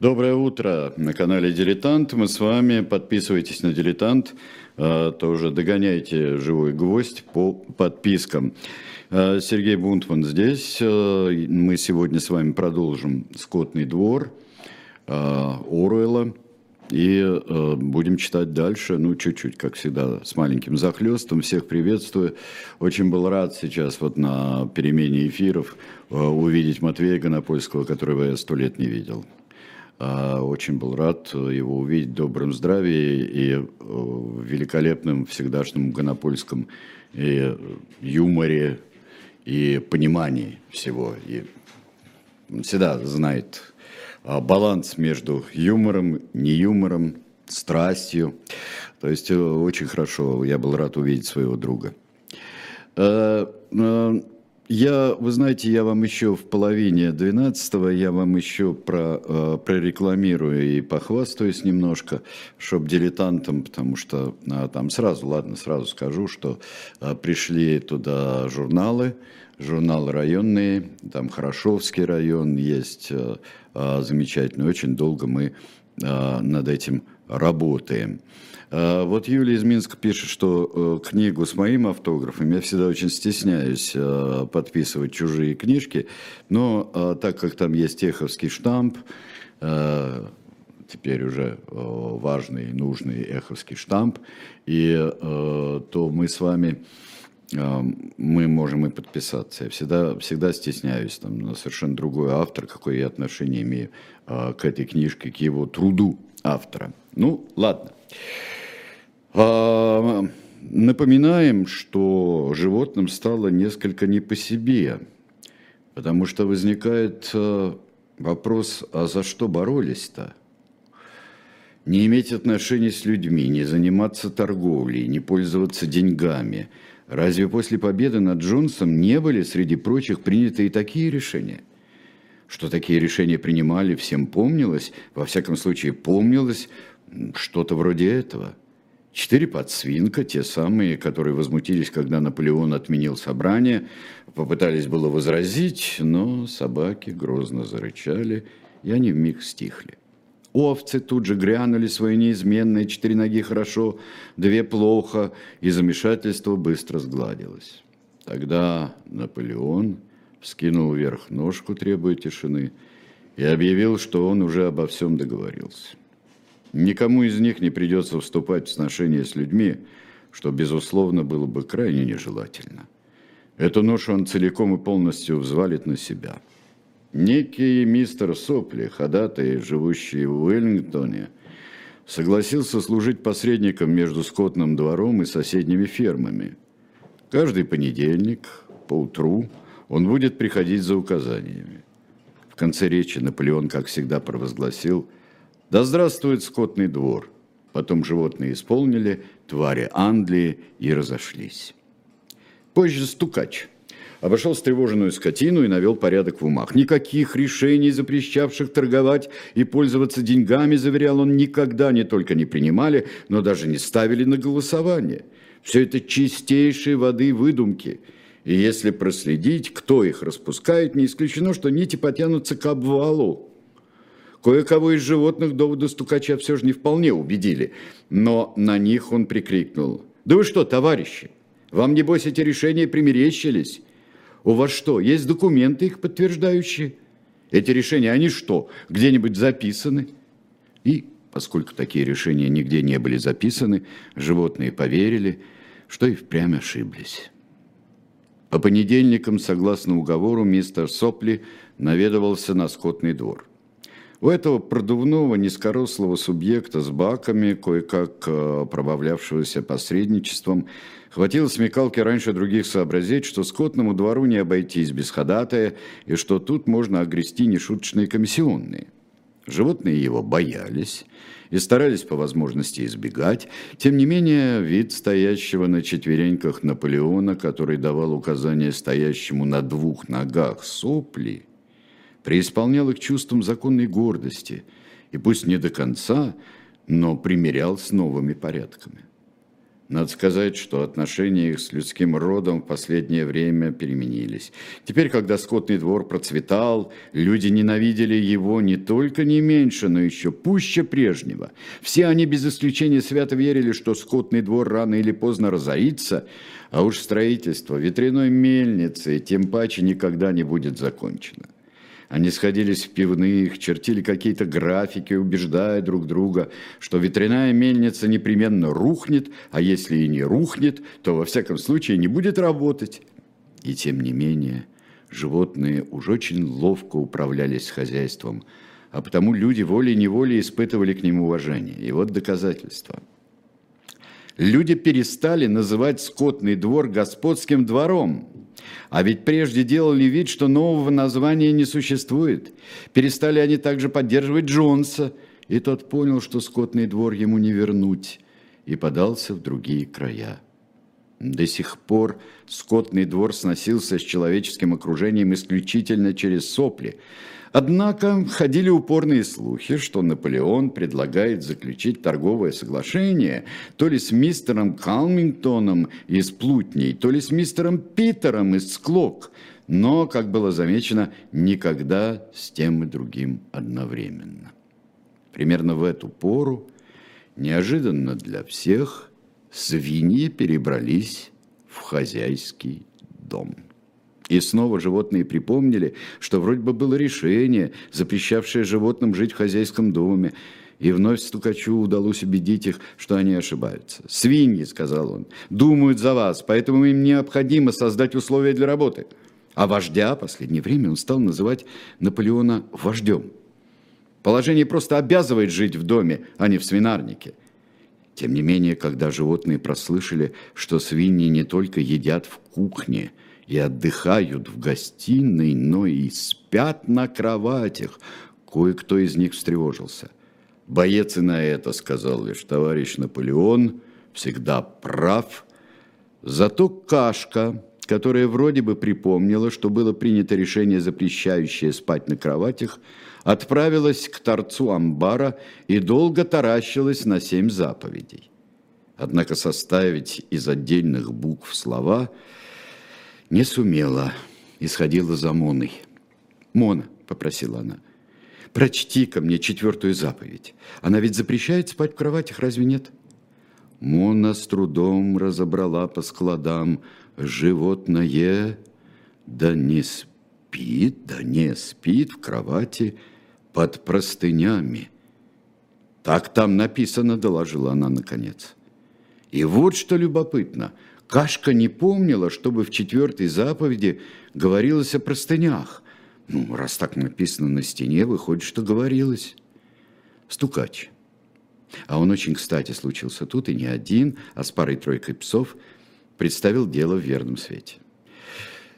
Доброе утро на канале «Дилетант». Мы с вами. Подписывайтесь на «Дилетант». А, тоже догоняйте «Живой гвоздь» по подпискам. А, Сергей Бунтман здесь. А, мы сегодня с вами продолжим «Скотный двор» Оруэлла. И будем читать дальше, ну, чуть-чуть, как всегда, с маленьким захлестом. Всех приветствую. Очень был рад сейчас вот на перемене эфиров увидеть Матвея Гонопольского, которого я сто лет не видел. А, очень был рад его увидеть в добром здравии и э, в великолепном всегдашнем гонопольском и юморе и понимании всего. И всегда знает баланс между юмором, не юмором, страстью. То есть э, очень хорошо, я был рад увидеть своего друга. Э, я, вы знаете, я вам еще в половине 12-го, я вам еще про, э, прорекламирую и похвастаюсь немножко, чтоб дилетантам, потому что э, там сразу, ладно, сразу скажу, что э, пришли туда журналы, журналы районные, там Хорошовский район есть, э, э, замечательный, очень долго мы э, над этим работаем. А, вот Юлия из Минска пишет, что э, книгу с моим автографом, я всегда очень стесняюсь подписывать чужие книжки, но так как там есть теховский штамп, теперь уже важный, нужный эховский штамп, и то мы с вами мы можем и подписаться. Я всегда, всегда стесняюсь, там, на совершенно другой автор, какое я отношение имею к этой книжке, к его труду автора. Ну, ладно. А, напоминаем, что животным стало несколько не по себе, потому что возникает э, вопрос, а за что боролись-то? Не иметь отношений с людьми, не заниматься торговлей, не пользоваться деньгами. Разве после победы над Джонсом не были среди прочих приняты и такие решения? Что такие решения принимали, всем помнилось, во всяком случае помнилось что-то вроде этого – Четыре подсвинка, те самые, которые возмутились, когда Наполеон отменил собрание, попытались было возразить, но собаки грозно зарычали, и они вмиг стихли. Овцы тут же грянули свои неизменные, четыре ноги хорошо, две плохо, и замешательство быстро сгладилось. Тогда Наполеон вскинул вверх ножку, требуя тишины, и объявил, что он уже обо всем договорился. Никому из них не придется вступать в сношения с людьми, что, безусловно, было бы крайне нежелательно. Эту ношу он целиком и полностью взвалит на себя. Некий мистер Сопли, ходатай, живущий в Уэллингтоне, согласился служить посредником между скотным двором и соседними фермами. Каждый понедельник, по утру, он будет приходить за указаниями. В конце речи Наполеон, как всегда, провозгласил – да здравствует скотный двор. Потом животные исполнили, твари Англии и разошлись. Позже стукач обошел встревоженную скотину и навел порядок в умах. Никаких решений, запрещавших торговать и пользоваться деньгами, заверял он, никогда не только не принимали, но даже не ставили на голосование. Все это чистейшей воды выдумки. И если проследить, кто их распускает, не исключено, что нити потянутся к обвалу. Кое-кого из животных доводы стукача все же не вполне убедили, но на них он прикрикнул. «Да вы что, товарищи, вам, небось, эти решения примерещились? У вас что, есть документы их подтверждающие? Эти решения, они что, где-нибудь записаны?» И, поскольку такие решения нигде не были записаны, животные поверили, что и впрямь ошиблись. По понедельникам, согласно уговору, мистер Сопли наведывался на скотный двор. У этого продувного низкорослого субъекта с баками, кое-как э, пробавлявшегося посредничеством, хватило смекалки раньше других сообразить, что скотному двору не обойтись без ходатая, и что тут можно огрести нешуточные комиссионные. Животные его боялись и старались по возможности избегать. Тем не менее, вид стоящего на четвереньках Наполеона, который давал указания стоящему на двух ногах сопли – преисполнял их чувством законной гордости, и пусть не до конца, но примерял с новыми порядками. Надо сказать, что отношения их с людским родом в последнее время переменились. Теперь, когда скотный двор процветал, люди ненавидели его не только не меньше, но еще пуще прежнего. Все они без исключения свято верили, что скотный двор рано или поздно разорится, а уж строительство ветряной мельницы тем паче никогда не будет закончено. Они сходились в пивных, чертили какие-то графики, убеждая друг друга, что ветряная мельница непременно рухнет, а если и не рухнет, то во всяком случае не будет работать. И тем не менее, животные уж очень ловко управлялись хозяйством, а потому люди волей-неволей испытывали к ним уважение. И вот доказательство. Люди перестали называть скотный двор господским двором – а ведь прежде делали вид, что нового названия не существует. Перестали они также поддерживать Джонса, и тот понял, что скотный двор ему не вернуть, и подался в другие края. До сих пор скотный двор сносился с человеческим окружением исключительно через сопли – Однако ходили упорные слухи, что Наполеон предлагает заключить торговое соглашение то ли с мистером Калмингтоном из Плутней, то ли с мистером Питером из Склок, но, как было замечено, никогда с тем и другим одновременно. Примерно в эту пору, неожиданно для всех, свиньи перебрались в хозяйский дом. И снова животные припомнили, что вроде бы было решение, запрещавшее животным жить в хозяйском доме, и вновь стукачу удалось убедить их, что они ошибаются. «Свиньи», — сказал он, — «думают за вас, поэтому им необходимо создать условия для работы». А вождя, в последнее время он стал называть Наполеона вождем. Положение просто обязывает жить в доме, а не в свинарнике. Тем не менее, когда животные прослышали, что свиньи не только едят в кухне – и отдыхают в гостиной, но и спят на кроватях. Кое-кто из них встревожился. Боец и на это сказал лишь товарищ Наполеон, всегда прав. Зато Кашка, которая вроде бы припомнила, что было принято решение, запрещающее спать на кроватях, отправилась к торцу амбара и долго таращилась на семь заповедей. Однако составить из отдельных букв слова – не сумела, исходила за Моной. «Мона», — попросила она, — «прочти-ка мне четвертую заповедь. Она ведь запрещает спать в кроватях, разве нет?» Мона с трудом разобрала по складам «животное, да не спит, да не спит в кровати под простынями». «Так там написано», — доложила она наконец. И вот что любопытно — Кашка не помнила, чтобы в четвертой заповеди говорилось о простынях. Ну, раз так написано на стене, выходит, что говорилось. Стукач. А он очень кстати случился тут, и не один, а с парой-тройкой псов представил дело в верном свете.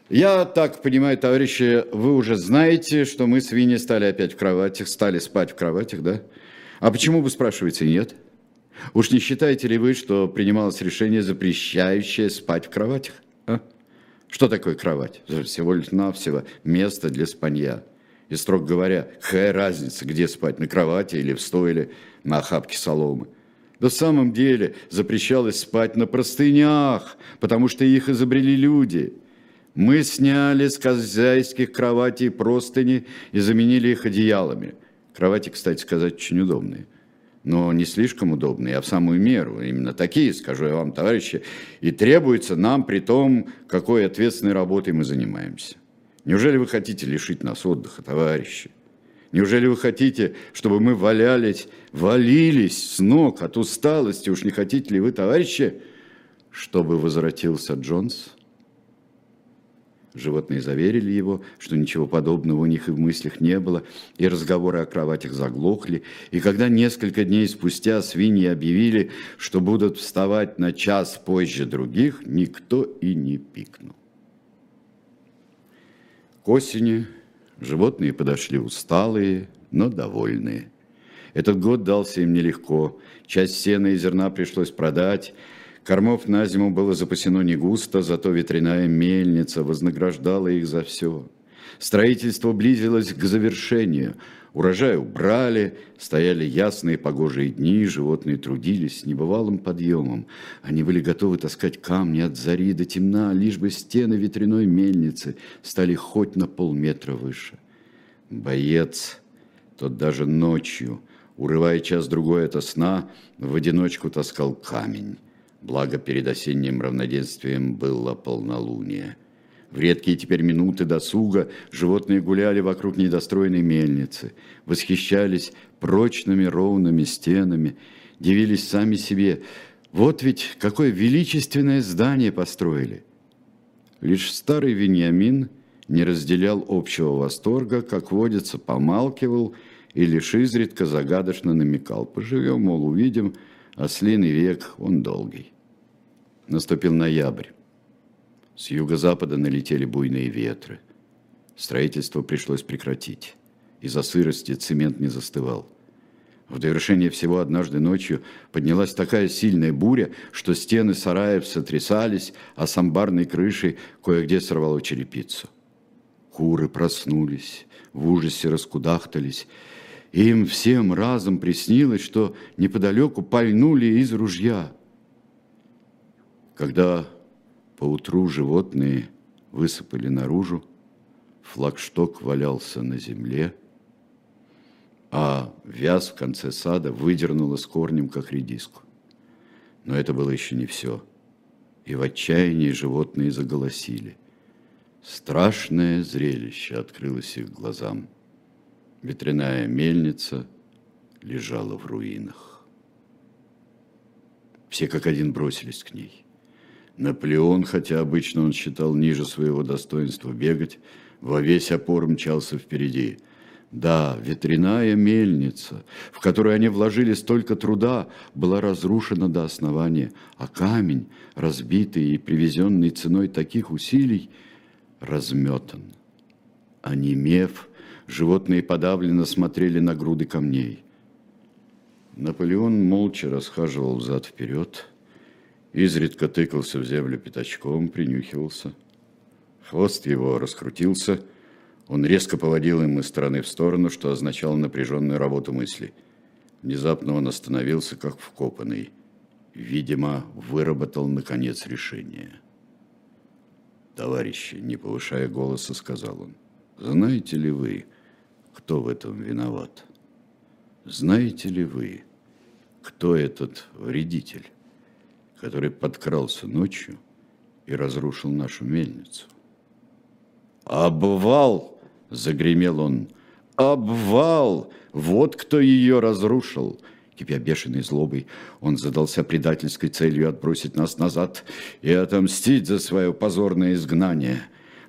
Я так понимаю, товарищи, вы уже знаете, что мы свиньи стали опять в кроватях, стали спать в кроватях, да? А почему, вы спрашиваете, нет? Уж не считаете ли вы, что принималось решение, запрещающее спать в кроватях? А? Что такое кровать? Всего лишь навсего место для спанья. И, строго говоря, какая разница, где спать, на кровати или в стойле, на охапке соломы. Да в самом деле запрещалось спать на простынях, потому что их изобрели люди. Мы сняли с хозяйских кроватей простыни и заменили их одеялами. Кровати, кстати сказать, очень удобные но не слишком удобные, а в самую меру. Именно такие, скажу я вам, товарищи, и требуется нам при том, какой ответственной работой мы занимаемся. Неужели вы хотите лишить нас отдыха, товарищи? Неужели вы хотите, чтобы мы валялись, валились с ног от усталости? Уж не хотите ли вы, товарищи, чтобы возвратился Джонс? Животные заверили его, что ничего подобного у них и в мыслях не было, и разговоры о кроватях заглохли, и когда несколько дней спустя свиньи объявили, что будут вставать на час позже других, никто и не пикнул. К осени животные подошли усталые, но довольные. Этот год дался им нелегко. Часть сена и зерна пришлось продать, Кормов на зиму было запасено не густо, зато ветряная мельница вознаграждала их за все. Строительство близилось к завершению. Урожай убрали, стояли ясные погожие дни, животные трудились с небывалым подъемом. Они были готовы таскать камни от зари до темна, лишь бы стены ветряной мельницы стали хоть на полметра выше. Боец, тот даже ночью, урывая час-другой от сна, в одиночку таскал камень. Благо перед осенним равноденствием было полнолуние. В редкие теперь минуты досуга животные гуляли вокруг недостроенной мельницы, восхищались прочными ровными стенами, дивились сами себе. Вот ведь какое величественное здание построили. Лишь старый Вениамин не разделял общего восторга, как водится, помалкивал и лишь изредка загадочно намекал. Поживем, мол, увидим, ослиный век, он долгий. Наступил ноябрь. С юго-запада налетели буйные ветры. Строительство пришлось прекратить. Из-за сырости цемент не застывал. В довершение всего однажды ночью поднялась такая сильная буря, что стены сараев сотрясались, а с амбарной крышей кое-где сорвало черепицу. Куры проснулись, в ужасе раскудахтались. Им всем разом приснилось, что неподалеку пальнули из ружья. Когда Поутру животные высыпали наружу, флагшток валялся на земле, а вяз в конце сада выдернула с корнем, как редиску. Но это было еще не все. И в отчаянии животные заголосили. Страшное зрелище открылось их глазам. Ветряная мельница лежала в руинах. Все как один бросились к ней. Наполеон, хотя обычно он считал ниже своего достоинства бегать, во весь опор мчался впереди. Да, ветряная мельница, в которую они вложили столько труда, была разрушена до основания, а камень, разбитый и привезенный ценой таких усилий, разметан. Онемев, животные подавленно смотрели на груды камней. Наполеон молча расхаживал взад-вперед, изредка тыкался в землю пятачком, принюхивался. Хвост его раскрутился, он резко поводил им из стороны в сторону, что означало напряженную работу мысли. Внезапно он остановился, как вкопанный. Видимо, выработал, наконец, решение. «Товарищи», не повышая голоса, сказал он, «знаете ли вы, кто в этом виноват? Знаете ли вы, кто этот вредитель?» Который подкрался ночью и разрушил нашу мельницу. «Обвал!» – загремел он. «Обвал! Вот кто ее разрушил!» Кипя бешеной злобой, он задался предательской целью отбросить нас назад и отомстить за свое позорное изгнание.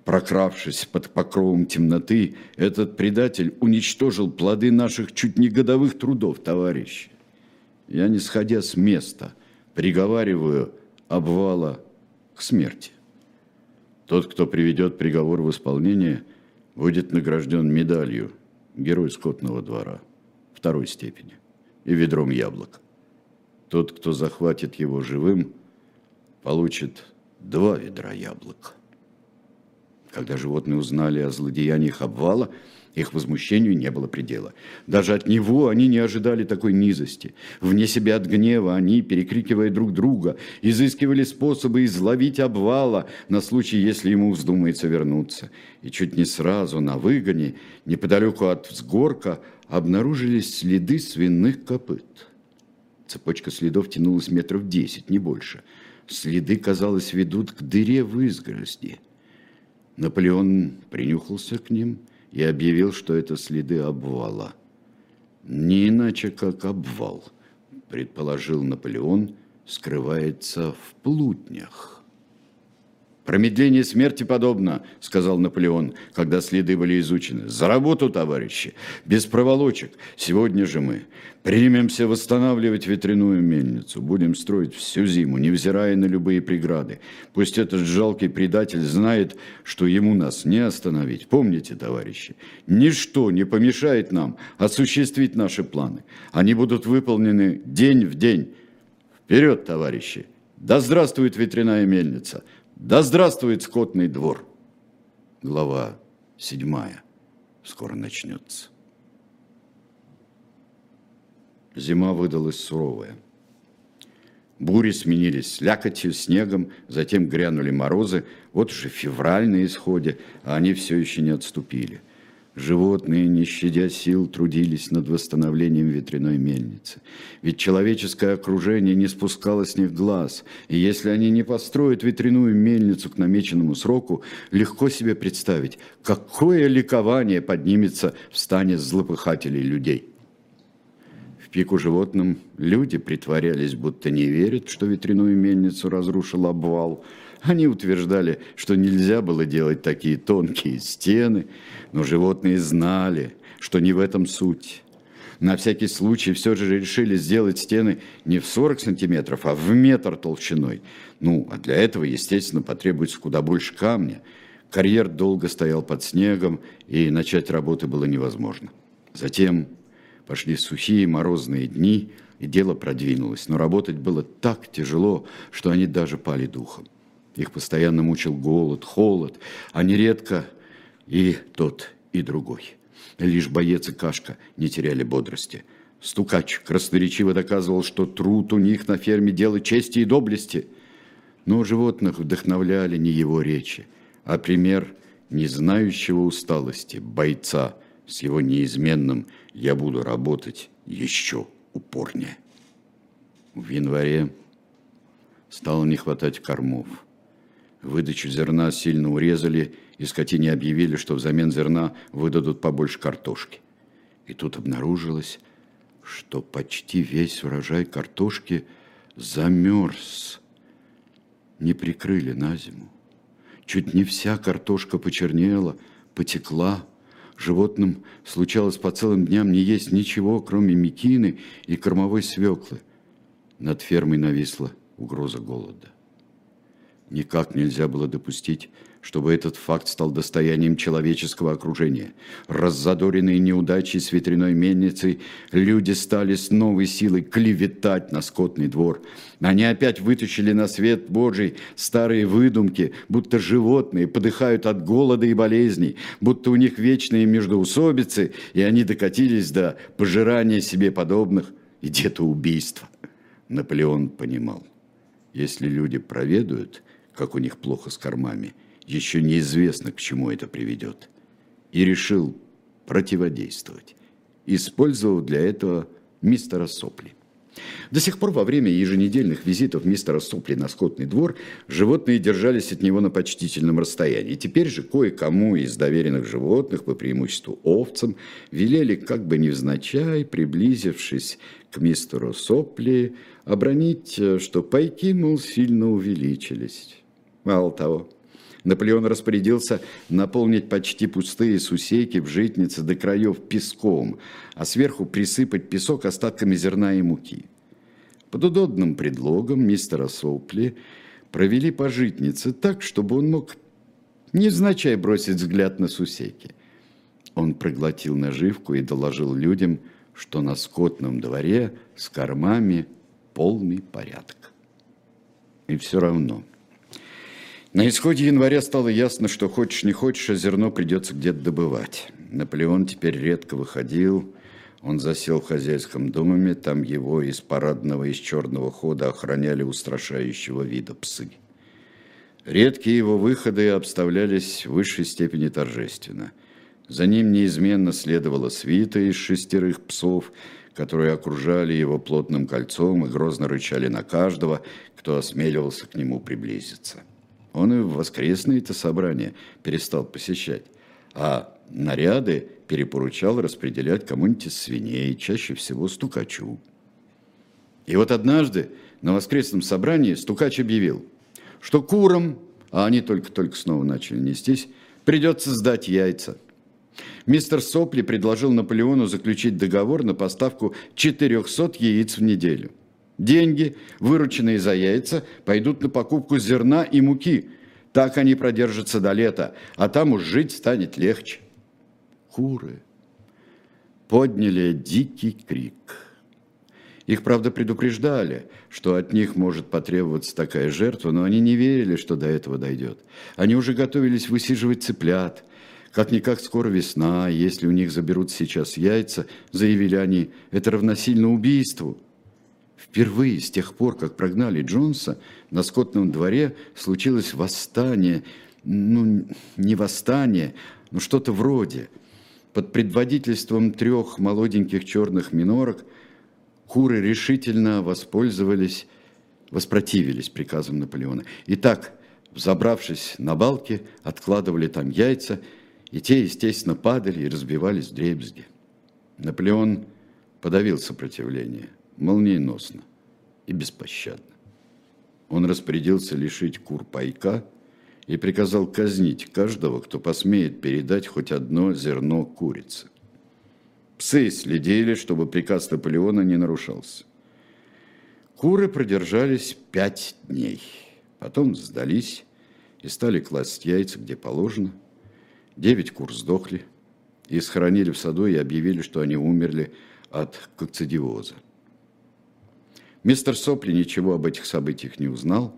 Прокравшись под покровом темноты, этот предатель уничтожил плоды наших чуть не годовых трудов, товарищи. Я, не сходя с места – приговариваю обвала к смерти. Тот, кто приведет приговор в исполнение, будет награжден медалью Герой скотного двора второй степени и ведром яблок. Тот, кто захватит его живым, получит два ведра яблок. Когда животные узнали о злодеяниях обвала, их возмущению не было предела. Даже от него они не ожидали такой низости. Вне себя от гнева они, перекрикивая друг друга, изыскивали способы изловить обвала на случай, если ему вздумается вернуться. И чуть не сразу на выгоне, неподалеку от взгорка, обнаружились следы свиных копыт. Цепочка следов тянулась метров десять, не больше. Следы, казалось, ведут к дыре в изгороди. Наполеон принюхался к ним – и объявил, что это следы обвала. Не иначе, как обвал, предположил Наполеон, скрывается в плутнях. «Промедление смерти подобно», – сказал Наполеон, когда следы были изучены. «За работу, товарищи! Без проволочек! Сегодня же мы примемся восстанавливать ветряную мельницу. Будем строить всю зиму, невзирая на любые преграды. Пусть этот жалкий предатель знает, что ему нас не остановить. Помните, товарищи, ничто не помешает нам осуществить наши планы. Они будут выполнены день в день. Вперед, товарищи! Да здравствует ветряная мельница! Да здравствует скотный двор! Глава седьмая скоро начнется. Зима выдалась суровая. Бури сменились слякотью, снегом, затем грянули морозы. Вот уже февраль на исходе, а они все еще не отступили. Животные, не щадя сил, трудились над восстановлением ветряной мельницы. Ведь человеческое окружение не спускало с них глаз, и если они не построят ветряную мельницу к намеченному сроку, легко себе представить, какое ликование поднимется в стане злопыхателей людей пику животным люди притворялись, будто не верят, что ветряную мельницу разрушил обвал. Они утверждали, что нельзя было делать такие тонкие стены, но животные знали, что не в этом суть. На всякий случай все же решили сделать стены не в 40 сантиметров, а в метр толщиной. Ну, а для этого, естественно, потребуется куда больше камня. Карьер долго стоял под снегом, и начать работы было невозможно. Затем Пошли сухие морозные дни, и дело продвинулось. Но работать было так тяжело, что они даже пали духом. Их постоянно мучил голод, холод, а нередко и тот, и другой. Лишь боец и кашка не теряли бодрости. Стукач красноречиво доказывал, что труд у них на ферме дело чести и доблести. Но животных вдохновляли не его речи, а пример не знающего усталости бойца с его неизменным я буду работать еще упорнее. В январе стало не хватать кормов. Выдачу зерна сильно урезали, и скотине объявили, что взамен зерна выдадут побольше картошки. И тут обнаружилось, что почти весь урожай картошки замерз. Не прикрыли на зиму. Чуть не вся картошка почернела, потекла, Животным случалось по целым дням не есть ничего, кроме мекины и кормовой свеклы. Над фермой нависла угроза голода. Никак нельзя было допустить, чтобы этот факт стал достоянием человеческого окружения. Раззадоренные неудачей с ветряной мельницей, люди стали с новой силой клеветать на скотный двор. Они опять вытащили на свет Божий старые выдумки, будто животные подыхают от голода и болезней, будто у них вечные междоусобицы, и они докатились до пожирания себе подобных и где-то убийства. Наполеон понимал, если люди проведают, как у них плохо с кормами – еще неизвестно, к чему это приведет, и решил противодействовать, использовав для этого мистера Сопли. До сих пор во время еженедельных визитов мистера Сопли на скотный двор животные держались от него на почтительном расстоянии. Теперь же кое-кому из доверенных животных, по преимуществу овцам, велели, как бы невзначай, приблизившись к мистеру Сопли, обронить, что пайки, мол, сильно увеличились. Мало того, Наполеон распорядился наполнить почти пустые сусейки в житнице до краев песком, а сверху присыпать песок остатками зерна и муки. Под удобным предлогом мистера Сопли провели по житнице так, чтобы он мог невзначай бросить взгляд на сусейки. Он проглотил наживку и доложил людям, что на скотном дворе с кормами полный порядок. И все равно – на исходе января стало ясно, что хочешь не хочешь, а зерно придется где-то добывать. Наполеон теперь редко выходил, он засел в хозяйском доме, там его из парадного, из черного хода охраняли устрашающего вида псы. Редкие его выходы обставлялись в высшей степени торжественно. За ним неизменно следовала свита из шестерых псов, которые окружали его плотным кольцом и грозно рычали на каждого, кто осмеливался к нему приблизиться. Он и в воскресные-то собрания перестал посещать. А наряды перепоручал распределять кому-нибудь из свиней, чаще всего стукачу. И вот однажды на воскресном собрании стукач объявил, что курам, а они только-только снова начали нестись, придется сдать яйца. Мистер Сопли предложил Наполеону заключить договор на поставку 400 яиц в неделю – Деньги, вырученные за яйца, пойдут на покупку зерна и муки. Так они продержатся до лета, а там уж жить станет легче. Куры подняли дикий крик. Их, правда, предупреждали, что от них может потребоваться такая жертва, но они не верили, что до этого дойдет. Они уже готовились высиживать цыплят. Как-никак скоро весна, если у них заберут сейчас яйца, заявили они, это равносильно убийству. Впервые с тех пор, как прогнали Джонса, на скотном дворе случилось восстание, ну, не восстание, но что-то вроде. Под предводительством трех молоденьких черных минорок куры решительно воспользовались, воспротивились приказам Наполеона. Итак, взобравшись на балки, откладывали там яйца – и те, естественно, падали и разбивались в дребезги. Наполеон подавил сопротивление молниеносно и беспощадно. Он распорядился лишить кур пайка и приказал казнить каждого, кто посмеет передать хоть одно зерно курицы. Псы следили, чтобы приказ Наполеона не нарушался. Куры продержались пять дней, потом сдались и стали класть яйца, где положено – Девять кур сдохли и схоронили в саду и объявили, что они умерли от кокцидиоза. Мистер Сопли ничего об этих событиях не узнал,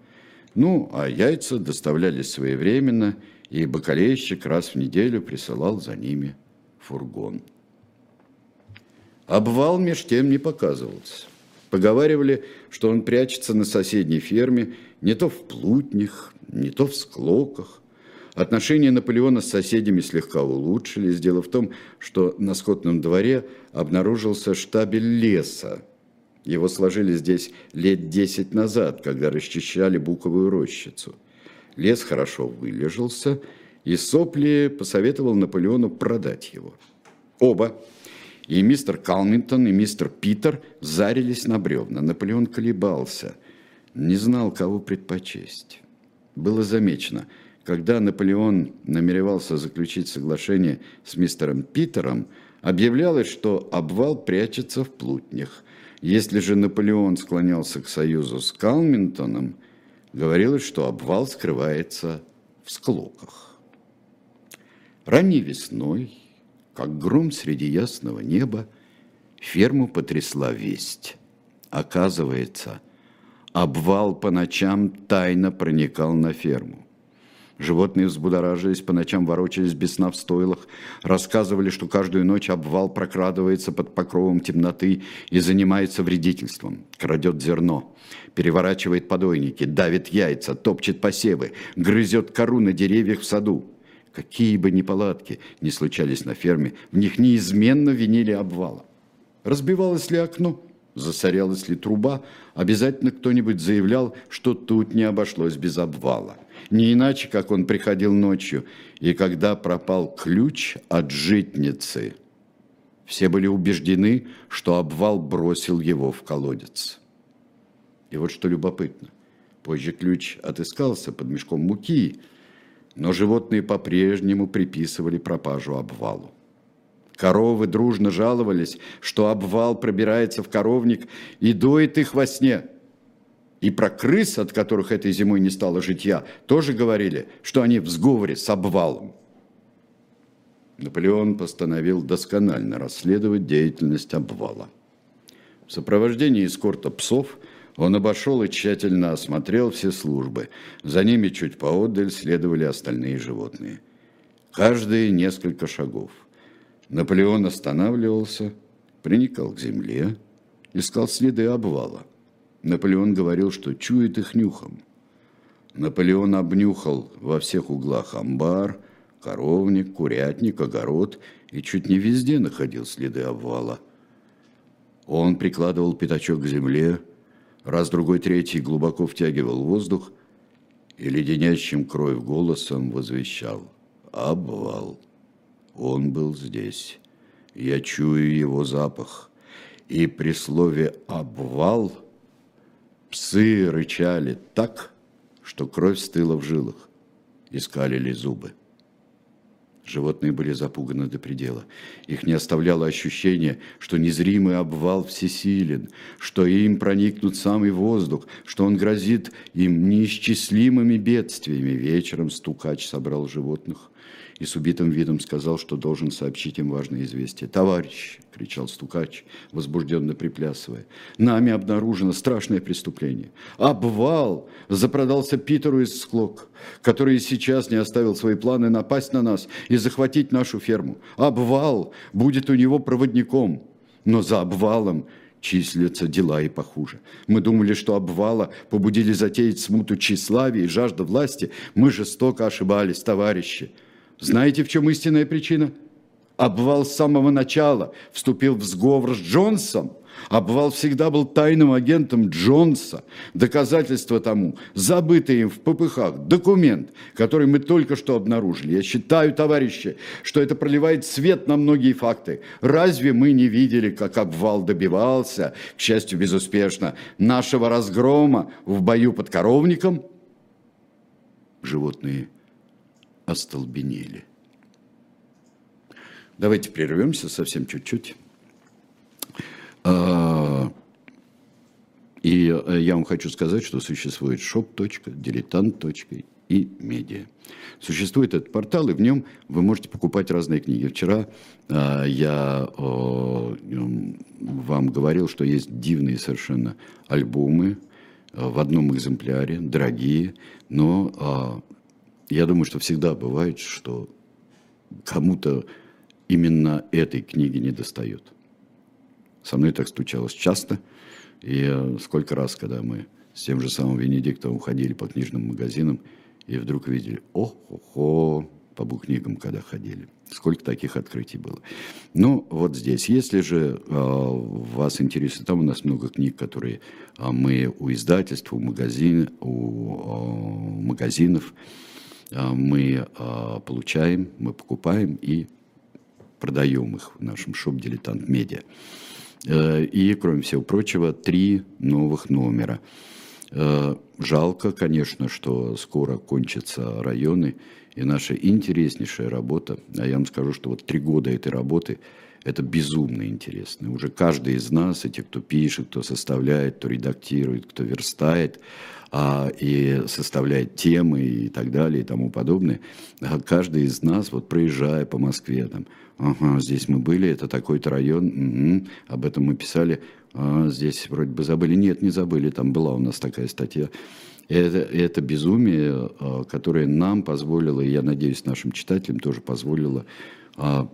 ну, а яйца доставлялись своевременно, и бакалейщик раз в неделю присылал за ними фургон. Обвал меж тем не показывался. Поговаривали, что он прячется на соседней ферме не то в плутнях, не то в склоках, Отношения Наполеона с соседями слегка улучшились. Дело в том, что на скотном дворе обнаружился штабель леса. Его сложили здесь лет десять назад, когда расчищали буковую рощицу. Лес хорошо вылежался, и Сопли посоветовал Наполеону продать его. Оба, и мистер Калминтон, и мистер Питер, зарились на бревна. Наполеон колебался, не знал, кого предпочесть. Было замечено – когда Наполеон намеревался заключить соглашение с мистером Питером, объявлялось, что обвал прячется в плутнях. Если же Наполеон склонялся к союзу с Калминтоном, говорилось, что обвал скрывается в склоках. Ранней весной, как гром среди ясного неба, ферму потрясла весть. Оказывается, обвал по ночам тайно проникал на ферму. Животные взбудоражились, по ночам ворочались без сна в стойлах, рассказывали, что каждую ночь обвал прокрадывается под покровом темноты и занимается вредительством, крадет зерно, переворачивает подойники, давит яйца, топчет посевы, грызет кору на деревьях в саду. Какие бы неполадки ни случались на ферме, в них неизменно винили обвала. Разбивалось ли окно? засорялась ли труба, обязательно кто-нибудь заявлял, что тут не обошлось без обвала. Не иначе, как он приходил ночью, и когда пропал ключ от житницы, все были убеждены, что обвал бросил его в колодец. И вот что любопытно. Позже ключ отыскался под мешком муки, но животные по-прежнему приписывали пропажу обвалу. Коровы дружно жаловались, что обвал пробирается в коровник и доит их во сне. И про крыс, от которых этой зимой не стало житья, тоже говорили, что они в сговоре с обвалом. Наполеон постановил досконально расследовать деятельность обвала. В сопровождении эскорта псов он обошел и тщательно осмотрел все службы. За ними чуть поодаль следовали остальные животные. Каждые несколько шагов – Наполеон останавливался, приникал к земле, искал следы обвала. Наполеон говорил, что чует их нюхом. Наполеон обнюхал во всех углах амбар, коровник, курятник, огород и чуть не везде находил следы обвала. Он прикладывал пятачок к земле, раз, другой, третий глубоко втягивал воздух и леденящим кровь голосом возвещал «Обвал». Он был здесь. Я чую его запах. И при слове «обвал» псы рычали так, что кровь стыла в жилах, искалили зубы. Животные были запуганы до предела. Их не оставляло ощущение, что незримый обвал всесилен, что им проникнут самый воздух, что он грозит им неисчислимыми бедствиями. Вечером стукач собрал животных, и с убитым видом сказал, что должен сообщить им важное известие. «Товарищ!» – кричал Стукач, возбужденно приплясывая. «Нами обнаружено страшное преступление. Обвал запродался Питеру из Склок, который сейчас не оставил свои планы напасть на нас и захватить нашу ферму. Обвал будет у него проводником, но за обвалом числятся дела и похуже. Мы думали, что обвала побудили затеять смуту тщеславия и жажда власти. Мы жестоко ошибались, товарищи. Знаете, в чем истинная причина? Обвал с самого начала вступил в сговор с Джонсом. Обвал всегда был тайным агентом Джонса. Доказательство тому – забытый им в ППХ документ, который мы только что обнаружили. Я считаю, товарищи, что это проливает свет на многие факты. Разве мы не видели, как обвал добивался, к счастью, безуспешно, нашего разгрома в бою под коровником? Животные остолбенели. Давайте прервемся совсем чуть-чуть. А, и э, я вам хочу сказать, что существует shop.diletant. и медиа. Существует этот портал, и в нем вы можете покупать разные книги. Вчера а, я вам говорил, что есть дивные совершенно альбомы а, в одном экземпляре, дорогие, но я думаю, что всегда бывает, что кому-то именно этой книги не достает. Со мной так случалось часто. И сколько раз, когда мы с тем же самым Венедиктом уходили по книжным магазинам, и вдруг видели, о-хо-хо, по буккнигам, когда ходили. Сколько таких открытий было. Ну, вот здесь. Если же э, вас интересует, там у нас много книг, которые э, мы у издательств, у, магазин, у э, магазинов а, мы а, получаем, мы покупаем и продаем их в нашем шоп «Дилетант Медиа». Э, и, кроме всего прочего, три новых номера. Э, жалко, конечно, что скоро кончатся районы, и наша интереснейшая работа, а я вам скажу, что вот три года этой работы – это безумно интересно. Уже каждый из нас, эти, кто пишет, кто составляет, кто редактирует, кто верстает, а, и составляет темы и так далее и тому подобное, а каждый из нас, вот проезжая по Москве, там, ага, здесь мы были, это такой-то район, угу, об этом мы писали, а, здесь вроде бы забыли. Нет, не забыли, там была у нас такая статья. Это, это безумие, а, которое нам позволило, и я надеюсь, нашим читателям тоже позволило а,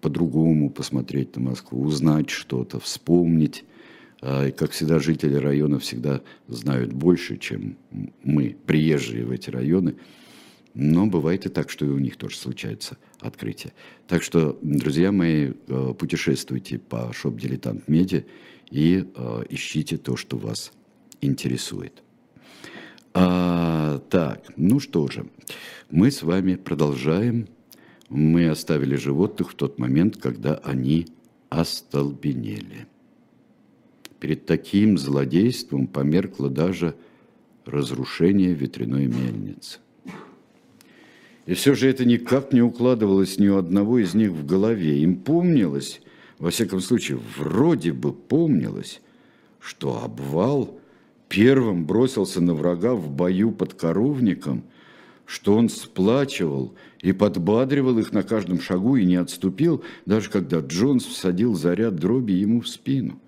по-другому посмотреть на Москву, узнать что-то, вспомнить. А, и, как всегда, жители района всегда знают больше, чем мы, приезжие в эти районы. Но бывает и так, что и у них тоже случается открытие. Так что, друзья мои, а, путешествуйте по шоп «Дилетант Медиа» и э, ищите то, что вас интересует. А, так, ну что же, мы с вами продолжаем мы оставили животных в тот момент, когда они остолбенели. Перед таким злодейством померкло даже разрушение ветряной мельницы. И все же это никак не укладывалось ни у одного из них в голове. Им помнилось, во всяком случае, вроде бы помнилось, что обвал первым бросился на врага в бою под коровником – что он сплачивал и подбадривал их на каждом шагу и не отступил, даже когда Джонс всадил заряд дроби ему в спину.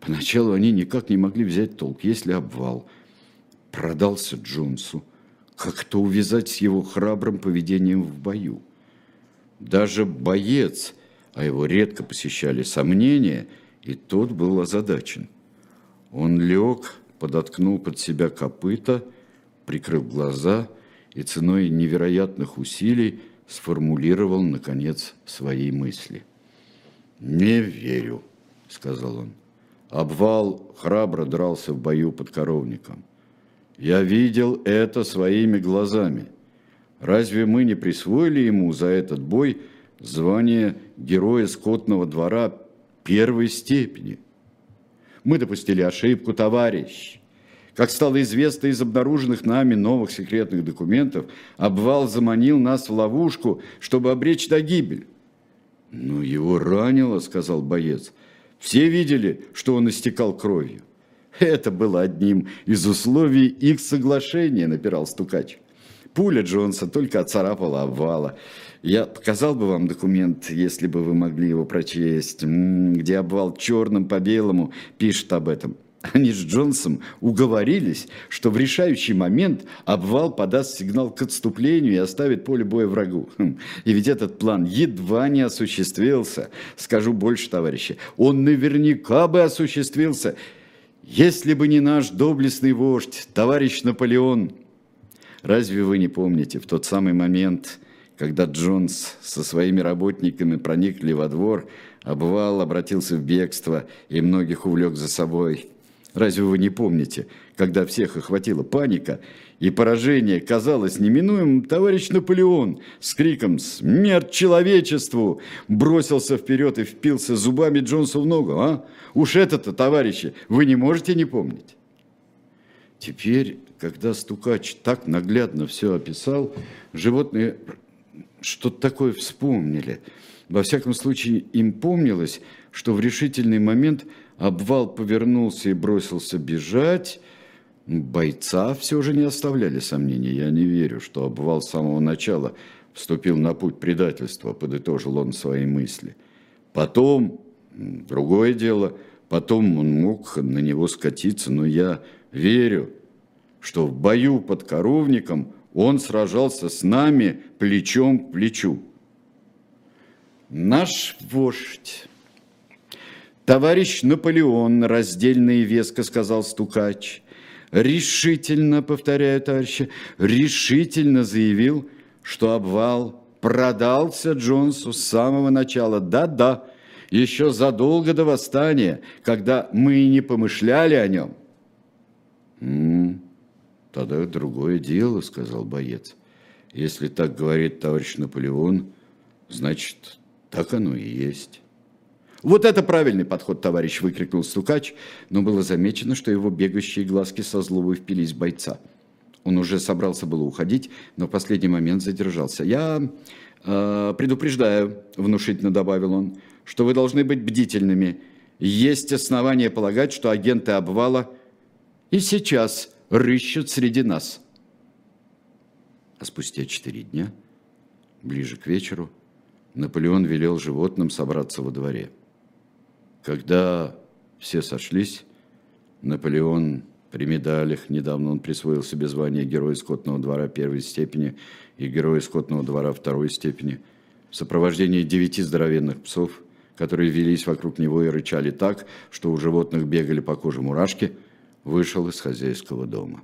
Поначалу они никак не могли взять толк, если обвал продался Джонсу, как-то увязать с его храбрым поведением в бою. Даже боец, а его редко посещали сомнения, и тот был озадачен. Он лег, подоткнул под себя копыта, прикрыл глаза – и ценой невероятных усилий сформулировал, наконец, свои мысли. «Не верю», — сказал он. Обвал храбро дрался в бою под коровником. Я видел это своими глазами. Разве мы не присвоили ему за этот бой звание героя скотного двора первой степени? Мы допустили ошибку, товарищ. Как стало известно из обнаруженных нами новых секретных документов, обвал заманил нас в ловушку, чтобы обречь на гибель. «Ну, его ранило», — сказал боец. «Все видели, что он истекал кровью». «Это было одним из условий их соглашения», — напирал стукач. Пуля Джонса только отцарапала обвала. Я показал бы вам документ, если бы вы могли его прочесть, где обвал черным по белому пишет об этом. Они с Джонсом уговорились, что в решающий момент обвал подаст сигнал к отступлению и оставит поле боя врагу. Хм. И ведь этот план едва не осуществился. Скажу больше, товарищи, он наверняка бы осуществился, если бы не наш доблестный вождь, товарищ Наполеон. Разве вы не помните в тот самый момент, когда Джонс со своими работниками проникли во двор, обвал обратился в бегство и многих увлек за собой? Разве вы не помните, когда всех охватила паника, и поражение казалось неминуемым, товарищ Наполеон с криком «Смерть человечеству!» бросился вперед и впился зубами Джонсу в ногу, а? Уж это-то, товарищи, вы не можете не помнить? Теперь, когда Стукач так наглядно все описал, животные что-то такое вспомнили. Во всяком случае, им помнилось, что в решительный момент – Обвал повернулся и бросился бежать. Бойца все же не оставляли сомнений. Я не верю, что обвал с самого начала вступил на путь предательства, подытожил он свои мысли. Потом, другое дело, потом он мог на него скатиться, но я верю, что в бою под коровником он сражался с нами плечом к плечу. Наш вождь Товарищ Наполеон, раздельно и веско сказал стукач, решительно, повторяю, товарищи, решительно заявил, что обвал продался Джонсу с самого начала. Да-да, еще задолго до восстания, когда мы и не помышляли о нем. «М -м, «Тогда другое дело», — сказал боец. «Если так говорит товарищ Наполеон, значит, так оно и есть». «Вот это правильный подход, товарищ!» – выкрикнул стукач, но было замечено, что его бегающие глазки со злобой впились в бойца. Он уже собрался было уходить, но в последний момент задержался. «Я э, предупреждаю», – внушительно добавил он, – «что вы должны быть бдительными. Есть основания полагать, что агенты обвала и сейчас рыщут среди нас». А спустя четыре дня, ближе к вечеру, Наполеон велел животным собраться во дворе – когда все сошлись, Наполеон при медалях, недавно он присвоил себе звание Героя скотного двора первой степени и Героя скотного двора второй степени, в сопровождении девяти здоровенных псов, которые велись вокруг него и рычали так, что у животных бегали по коже мурашки, вышел из хозяйского дома.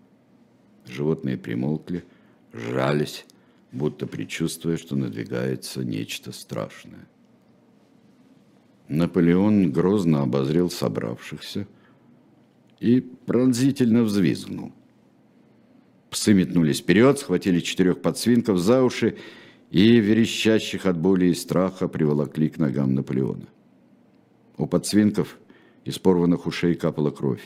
Животные примолкли, жались, будто предчувствуя, что надвигается нечто страшное. Наполеон грозно обозрел собравшихся и пронзительно взвизгнул. Псы метнулись вперед, схватили четырех подсвинков за уши и, верещащих от боли и страха, приволокли к ногам Наполеона. У подсвинков из порванных ушей капала кровь.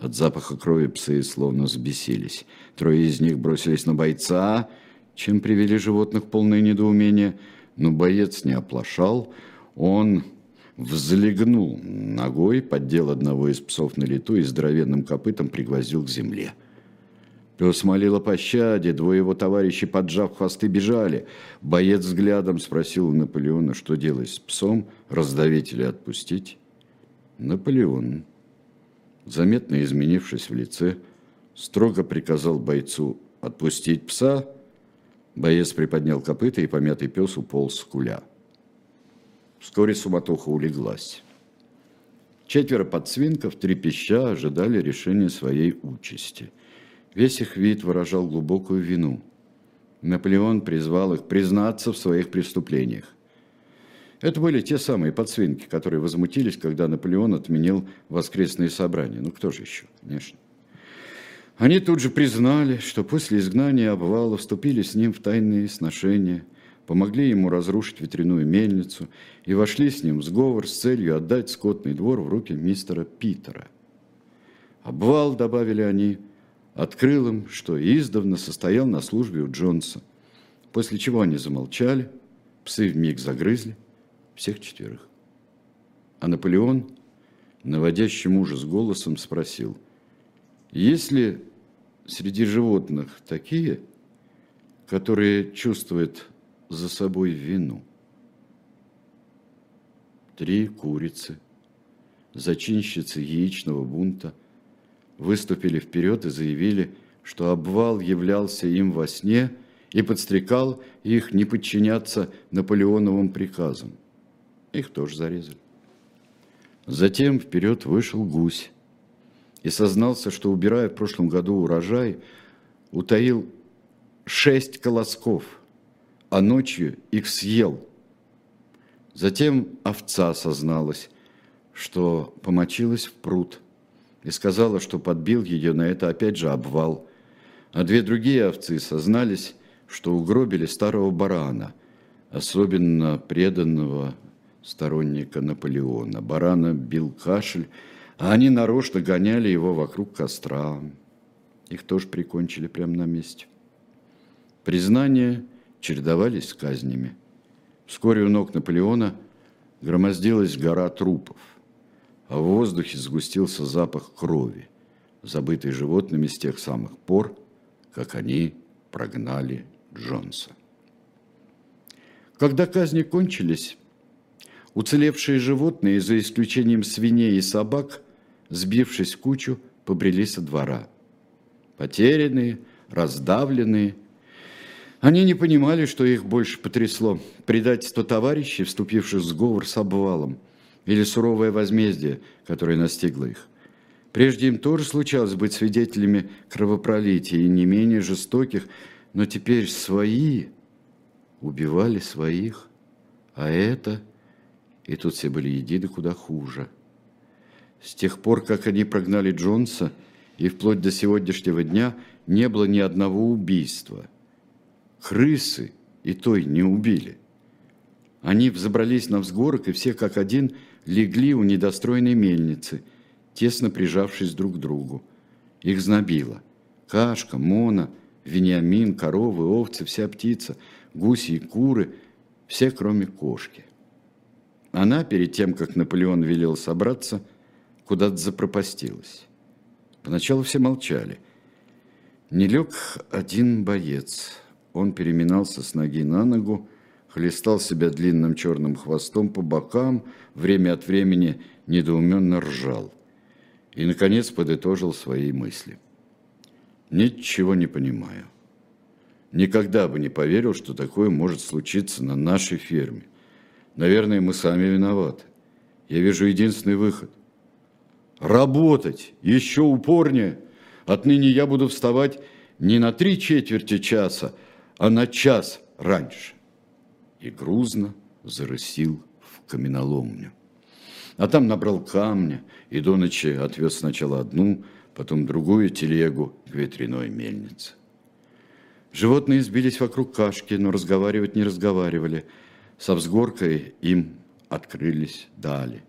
От запаха крови псы словно взбесились. Трое из них бросились на бойца, чем привели животных полное недоумение. Но боец не оплошал. Он взлегнул ногой, поддел одного из псов на лету и здоровенным копытом пригвоздил к земле. Пес молил о пощаде, двое его товарищей, поджав хвосты, бежали. Боец взглядом спросил у Наполеона, что делать с псом, раздавить или отпустить. Наполеон, заметно изменившись в лице, строго приказал бойцу отпустить пса. Боец приподнял копыта, и помятый пес уполз с куля. Вскоре суматоха улеглась. Четверо подсвинков, трепеща, ожидали решения своей участи. Весь их вид выражал глубокую вину. Наполеон призвал их признаться в своих преступлениях. Это были те самые подсвинки, которые возмутились, когда Наполеон отменил воскресные собрания. Ну, кто же еще, конечно. Они тут же признали, что после изгнания обвала вступили с ним в тайные сношения – помогли ему разрушить ветряную мельницу и вошли с ним в сговор с целью отдать скотный двор в руки мистера Питера. Обвал, добавили они, открыл им, что издавна состоял на службе у Джонса, после чего они замолчали, псы вмиг загрызли всех четверых. А Наполеон, наводящим ужас голосом, спросил, «Есть ли среди животных такие, которые чувствуют за собой вину. Три курицы, зачинщицы яичного бунта, выступили вперед и заявили, что обвал являлся им во сне и подстрекал их не подчиняться Наполеоновым приказам. Их тоже зарезали. Затем вперед вышел гусь и сознался, что, убирая в прошлом году урожай, утаил шесть колосков, а ночью их съел. Затем овца созналась, что помочилась в пруд и сказала, что подбил ее на это опять же обвал. А две другие овцы сознались, что угробили старого барана, особенно преданного сторонника Наполеона. Барана бил кашель, а они нарочно гоняли его вокруг костра. Их тоже прикончили прямо на месте. Признания чередовались с казнями. Вскоре у ног Наполеона громоздилась гора трупов, а в воздухе сгустился запах крови, забытый животными с тех самых пор, как они прогнали Джонса. Когда казни кончились, уцелевшие животные, за исключением свиней и собак, сбившись в кучу, побрели со двора. Потерянные, раздавленные – они не понимали, что их больше потрясло. Предательство товарищей, вступивших в сговор с обвалом, или суровое возмездие, которое настигло их. Прежде им тоже случалось быть свидетелями кровопролития и не менее жестоких, но теперь свои убивали своих, а это, и тут все были едины куда хуже. С тех пор, как они прогнали Джонса, и вплоть до сегодняшнего дня не было ни одного убийства – крысы и той не убили. Они взобрались на взгорок, и все как один легли у недостроенной мельницы, тесно прижавшись друг к другу. Их знобило. Кашка, Мона, Вениамин, коровы, овцы, вся птица, гуси и куры, все, кроме кошки. Она, перед тем, как Наполеон велел собраться, куда-то запропастилась. Поначалу все молчали. Не лег один боец – он переминался с ноги на ногу, хлестал себя длинным черным хвостом по бокам, время от времени недоуменно ржал. И, наконец, подытожил свои мысли. «Ничего не понимаю. Никогда бы не поверил, что такое может случиться на нашей ферме. Наверное, мы сами виноваты. Я вижу единственный выход. Работать еще упорнее. Отныне я буду вставать не на три четверти часа, а на час раньше. И грузно зарысил в каменоломню. А там набрал камня и до ночи отвез сначала одну, потом другую телегу к ветряной мельнице. Животные сбились вокруг кашки, но разговаривать не разговаривали. Со взгоркой им открылись дали.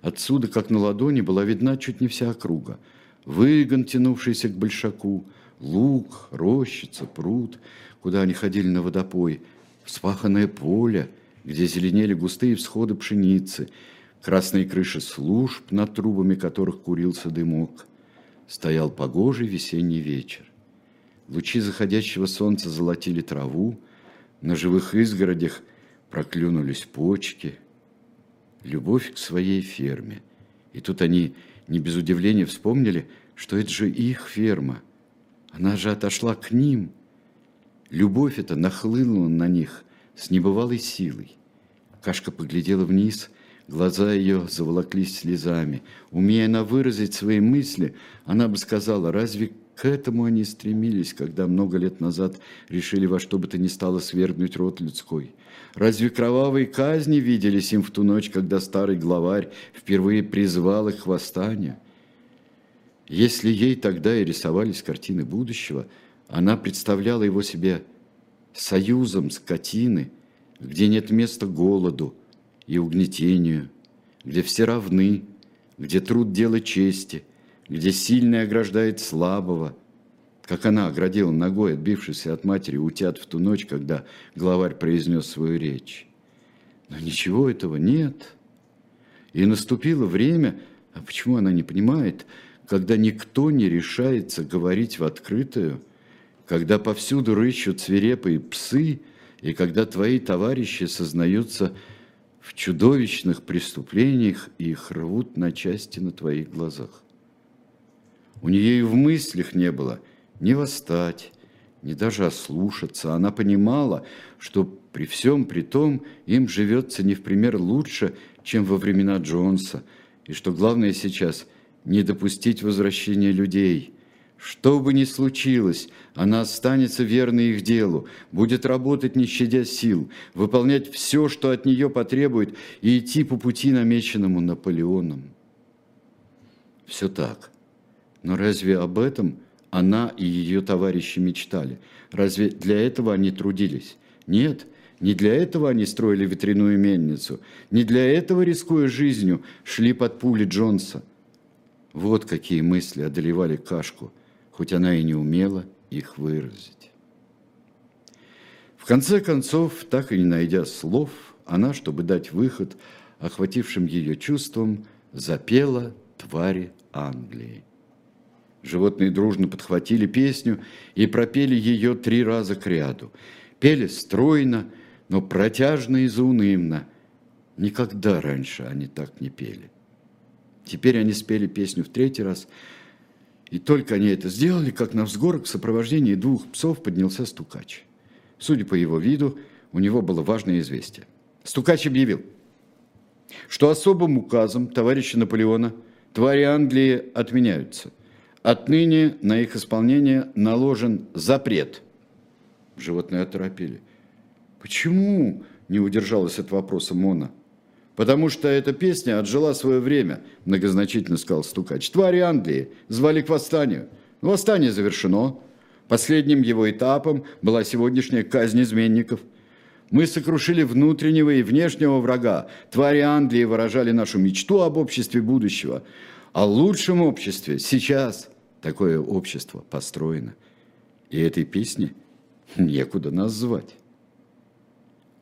Отсюда, как на ладони, была видна чуть не вся округа. Выгон, тянувшийся к большаку, луг, рощица, пруд, куда они ходили на водопой, вспаханное поле, где зеленели густые всходы пшеницы, красные крыши служб, над трубами которых курился дымок. Стоял погожий весенний вечер. Лучи заходящего солнца золотили траву, на живых изгородях проклюнулись почки. Любовь к своей ферме. И тут они не без удивления вспомнили, что это же их ферма – она же отошла к ним. Любовь эта нахлынула на них с небывалой силой. Кашка поглядела вниз, глаза ее заволоклись слезами. Умея она выразить свои мысли, она бы сказала, разве к этому они стремились, когда много лет назад решили во что бы то ни стало свергнуть род людской? Разве кровавые казни виделись им в ту ночь, когда старый главарь впервые призвал их к восстанию? Если ей тогда и рисовались картины будущего, она представляла его себе союзом скотины, где нет места голоду и угнетению, где все равны, где труд – дело чести, где сильный ограждает слабого, как она оградила ногой, отбившись от матери утят в ту ночь, когда главарь произнес свою речь. Но ничего этого нет. И наступило время, а почему она не понимает – когда никто не решается говорить в открытую, когда повсюду рыщут свирепые псы, и когда твои товарищи сознаются в чудовищных преступлениях и их рвут на части на твоих глазах. У нее и в мыслях не было ни восстать, ни даже ослушаться. Она понимала, что при всем при том им живется не в пример лучше, чем во времена Джонса, и что главное сейчас – не допустить возвращения людей – что бы ни случилось, она останется верной их делу, будет работать, не щадя сил, выполнять все, что от нее потребует, и идти по пути, намеченному Наполеоном. Все так. Но разве об этом она и ее товарищи мечтали? Разве для этого они трудились? Нет, не для этого они строили ветряную мельницу, не для этого, рискуя жизнью, шли под пули Джонса. Вот какие мысли одолевали Кашку – хоть она и не умела их выразить. В конце концов, так и не найдя слов, она, чтобы дать выход охватившим ее чувствам, запела «Твари Англии». Животные дружно подхватили песню и пропели ее три раза к ряду. Пели стройно, но протяжно и заунывно. Никогда раньше они так не пели. Теперь они спели песню в третий раз – и только они это сделали, как на взгорок в сопровождении двух псов поднялся стукач. Судя по его виду, у него было важное известие. Стукач объявил, что особым указом товарища Наполеона твари Англии отменяются. Отныне на их исполнение наложен запрет. Животные оторопели. «Почему?» – не удержалась от вопроса Мона – Потому что эта песня отжила свое время, многозначительно сказал Стукач. Твари Англии звали к восстанию. Восстание завершено. Последним его этапом была сегодняшняя казнь изменников. Мы сокрушили внутреннего и внешнего врага. Твари Англии выражали нашу мечту об обществе будущего. О лучшем обществе сейчас такое общество построено. И этой песне некуда нас звать.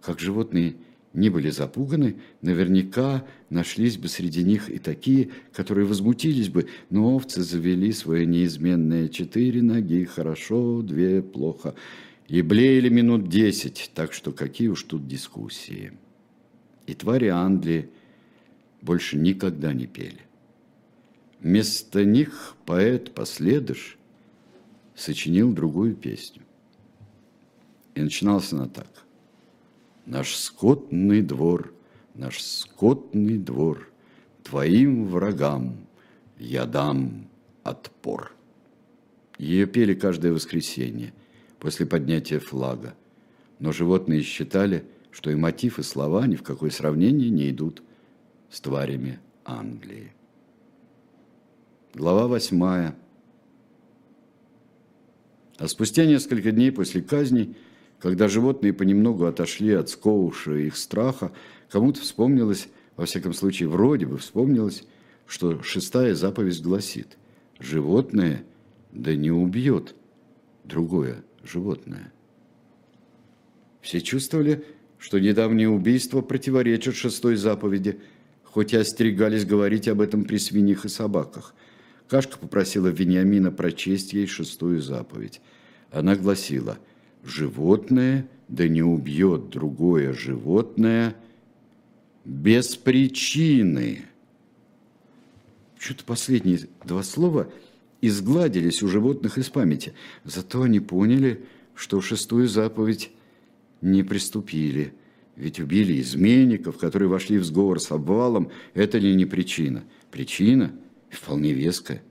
Как животные – не были запуганы, наверняка нашлись бы среди них и такие, которые возмутились бы, но овцы завели свое неизменное четыре ноги, хорошо, две плохо, и блеяли минут десять, так что какие уж тут дискуссии. И твари Англии больше никогда не пели. Вместо них поэт-последыш сочинил другую песню. И начиналась она так – Наш скотный двор, наш скотный двор, Твоим врагам я дам отпор. Ее пели каждое воскресенье после поднятия флага, но животные считали, что и мотив, и слова ни в какое сравнение не идут с тварями Англии. Глава восьмая. А спустя несколько дней после казни – когда животные понемногу отошли от сковывавшего их страха, кому-то вспомнилось, во всяком случае, вроде бы вспомнилось, что шестая заповедь гласит «Животное да не убьет другое животное». Все чувствовали, что недавнее убийство противоречит шестой заповеди, хоть и остерегались говорить об этом при свиньях и собаках. Кашка попросила Вениамина прочесть ей шестую заповедь. Она гласила – животное, да не убьет другое животное без причины. Что-то последние два слова изгладились у животных из памяти. Зато они поняли, что шестую заповедь не приступили. Ведь убили изменников, которые вошли в сговор с обвалом. Это ли не причина? Причина вполне веская.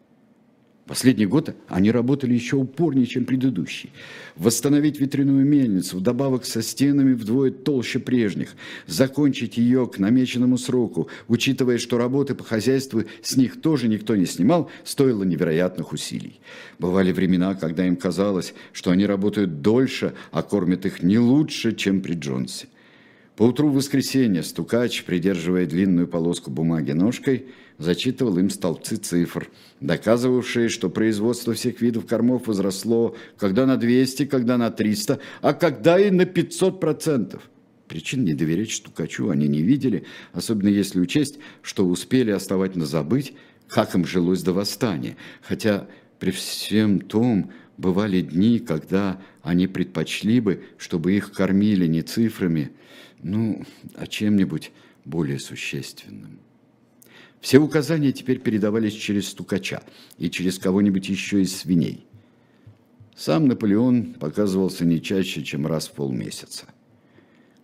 Последний год они работали еще упорнее, чем предыдущий. Восстановить ветряную мельницу, вдобавок со стенами вдвое толще прежних, закончить ее к намеченному сроку, учитывая, что работы по хозяйству с них тоже никто не снимал, стоило невероятных усилий. Бывали времена, когда им казалось, что они работают дольше, а кормят их не лучше, чем при Джонсе. Поутру в воскресенье стукач, придерживая длинную полоску бумаги ножкой, зачитывал им столбцы цифр, доказывавшие, что производство всех видов кормов возросло когда на 200, когда на 300, а когда и на 500 процентов. Причин не доверять стукачу они не видели, особенно если учесть, что успели оставать на забыть, как им жилось до восстания. Хотя при всем том бывали дни, когда они предпочли бы, чтобы их кормили не цифрами, ну, а чем-нибудь более существенным. Все указания теперь передавались через стукача и через кого-нибудь еще из свиней. Сам Наполеон показывался не чаще, чем раз в полмесяца.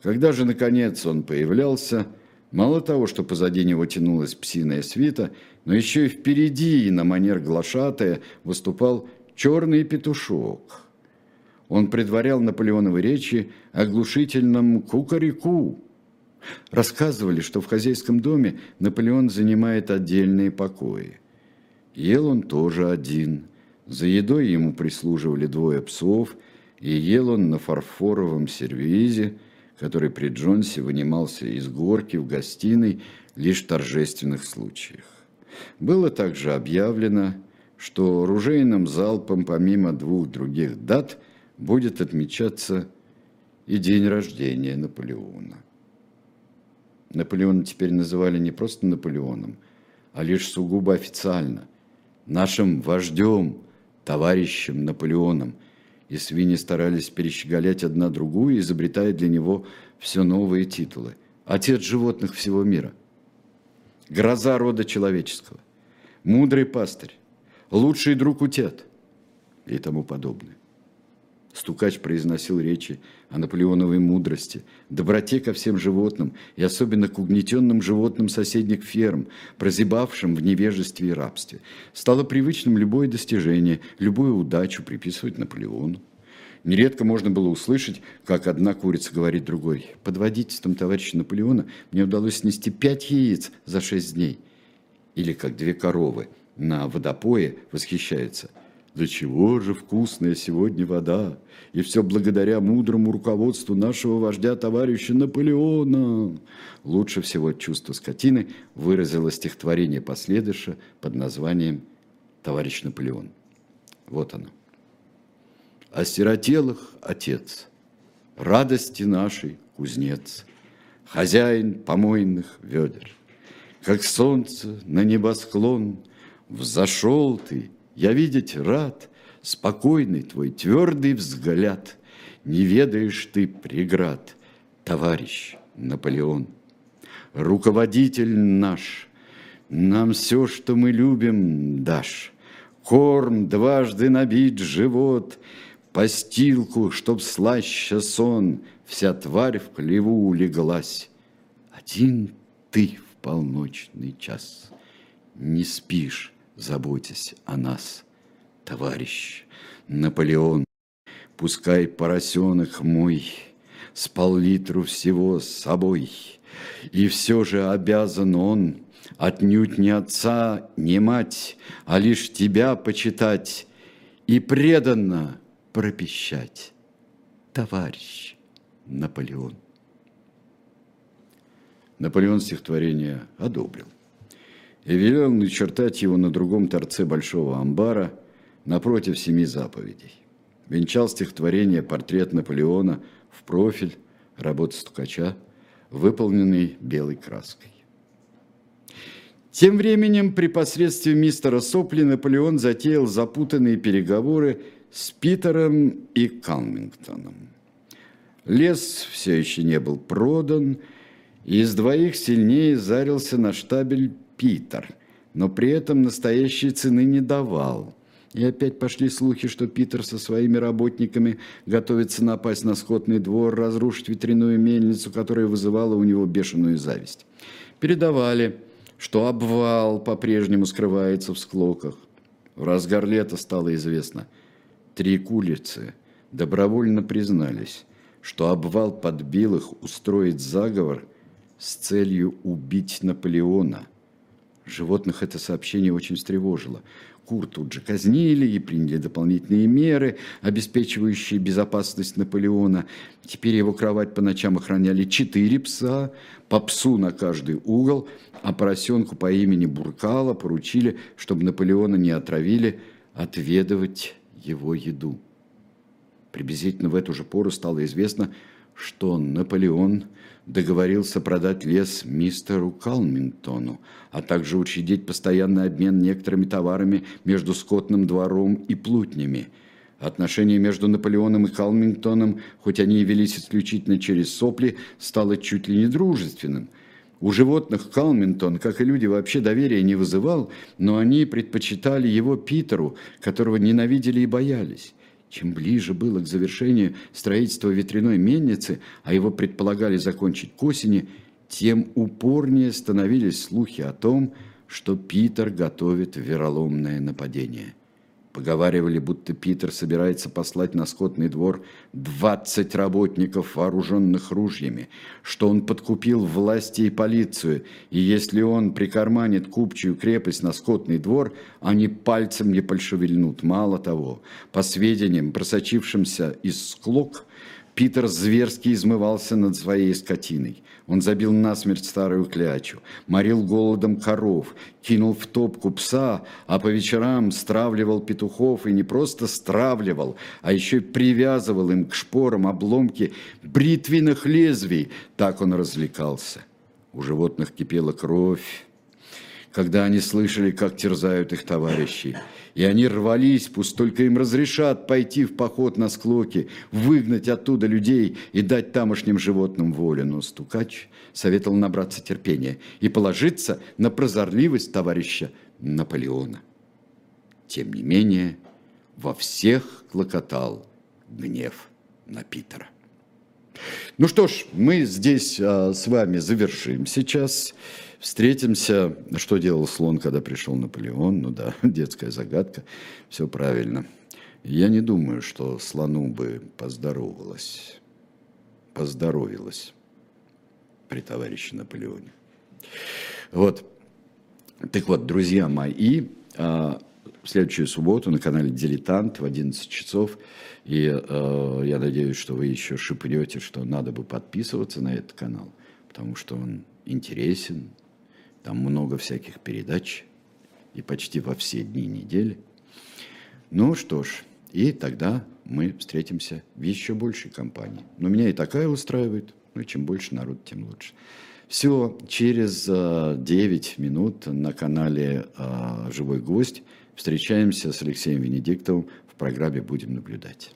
Когда же, наконец, он появлялся, мало того, что позади него тянулась псиная свита, но еще и впереди, и на манер глашатая, выступал черный петушок. Он предварял Наполеоновы речи оглушительным кукареку. Рассказывали, что в хозяйском доме Наполеон занимает отдельные покои. Ел он тоже один. За едой ему прислуживали двое псов, и ел он на фарфоровом сервизе, который при Джонсе вынимался из горки в гостиной лишь в торжественных случаях. Было также объявлено, что оружейным залпом помимо двух других дат будет отмечаться и день рождения Наполеона. Наполеона теперь называли не просто Наполеоном, а лишь сугубо официально, нашим вождем, товарищем Наполеоном, и свиньи старались перещеголять одна другую, изобретая для него все новые титулы. Отец животных всего мира, гроза рода человеческого, мудрый пастырь, лучший друг утят. И тому подобное. Стукач произносил речи о наполеоновой мудрости, доброте ко всем животным и особенно к угнетенным животным соседних ферм, прозябавшим в невежестве и рабстве. Стало привычным любое достижение, любую удачу приписывать Наполеону. Нередко можно было услышать, как одна курица говорит другой. Под водительством товарища Наполеона мне удалось снести пять яиц за шесть дней. Или как две коровы – на водопое восхищается. Да чего же вкусная сегодня вода! И все благодаря мудрому руководству нашего вождя товарища Наполеона. Лучше всего чувство скотины выразило стихотворение последыша под названием «Товарищ Наполеон». Вот оно. «Осиротелых отец, радости нашей кузнец, хозяин помойных ведер, как солнце на небосклон – Взошел ты, я видеть рад, Спокойный твой твердый взгляд, Не ведаешь ты преград, Товарищ Наполеон. Руководитель наш, Нам все, что мы любим, дашь. Корм дважды набить живот, Постилку, чтоб слаще сон, Вся тварь в клеву улеглась. Один ты в полночный час не спишь, заботясь о нас, товарищ Наполеон. Пускай поросенок мой с пол-литру всего с собой, И все же обязан он отнюдь не отца, не мать, А лишь тебя почитать и преданно пропищать. Товарищ Наполеон. Наполеон стихотворение одобрил и велел начертать его на другом торце большого амбара напротив семи заповедей. Венчал стихотворение портрет Наполеона в профиль, работа стукача, выполненный белой краской. Тем временем при посредстве мистера Сопли Наполеон затеял запутанные переговоры с Питером и Калмингтоном. Лес все еще не был продан, и из двоих сильнее зарился на штабель Питер, но при этом настоящей цены не давал. И опять пошли слухи, что Питер со своими работниками готовится напасть на скотный двор, разрушить ветряную мельницу, которая вызывала у него бешеную зависть. Передавали, что обвал по-прежнему скрывается в склоках. В разгар лета стало известно. Три кулицы добровольно признались, что обвал подбил их устроить заговор с целью убить Наполеона – Животных это сообщение очень встревожило. Кур тут же казнили и приняли дополнительные меры, обеспечивающие безопасность Наполеона. Теперь его кровать по ночам охраняли четыре пса, по псу на каждый угол, а поросенку по имени Буркала поручили, чтобы Наполеона не отравили, отведывать его еду. Приблизительно в эту же пору стало известно, что Наполеон договорился продать лес мистеру Калмингтону, а также учредить постоянный обмен некоторыми товарами между скотным двором и плутнями. Отношения между Наполеоном и Калмингтоном, хоть они и велись исключительно через сопли, стало чуть ли не дружественным. У животных Калминтон, как и люди, вообще доверия не вызывал, но они предпочитали его Питеру, которого ненавидели и боялись. Чем ближе было к завершению строительства ветряной мельницы, а его предполагали закончить к осени, тем упорнее становились слухи о том, что Питер готовит вероломное нападение – Поговаривали, будто Питер собирается послать на скотный двор 20 работников, вооруженных ружьями, что он подкупил власти и полицию, и если он прикарманит купчую крепость на скотный двор, они пальцем не польшевельнут. Мало того, по сведениям, просочившимся из склок, Питер зверски измывался над своей скотиной. Он забил насмерть старую клячу, морил голодом коров, кинул в топку пса, а по вечерам стравливал петухов и не просто стравливал, а еще и привязывал им к шпорам обломки бритвенных лезвий. Так он развлекался. У животных кипела кровь, когда они слышали, как терзают их товарищей. И они рвались, пусть только им разрешат пойти в поход на склоки, выгнать оттуда людей и дать тамошним животным волю. Но стукач советовал набраться терпения и положиться на прозорливость товарища Наполеона. Тем не менее, во всех клокотал гнев на Питера. Ну что ж, мы здесь а, с вами завершим сейчас. Встретимся. Что делал слон, когда пришел Наполеон? Ну да, детская загадка. Все правильно. Я не думаю, что слону бы поздоровалось, поздоровилось при товарище Наполеоне. Вот. Так вот, друзья мои, а, в следующую субботу на канале «Дилетант» в 11 часов. И э, я надеюсь, что вы еще шепнете, что надо бы подписываться на этот канал, потому что он интересен, там много всяких передач, и почти во все дни недели. Ну что ж, и тогда мы встретимся в еще большей компании. Но меня и такая устраивает. Ну, чем больше народ, тем лучше. Все, через э, 9 минут на канале э, «Живой гость» встречаемся с Алексеем Венедиктовым в программе «Будем наблюдать».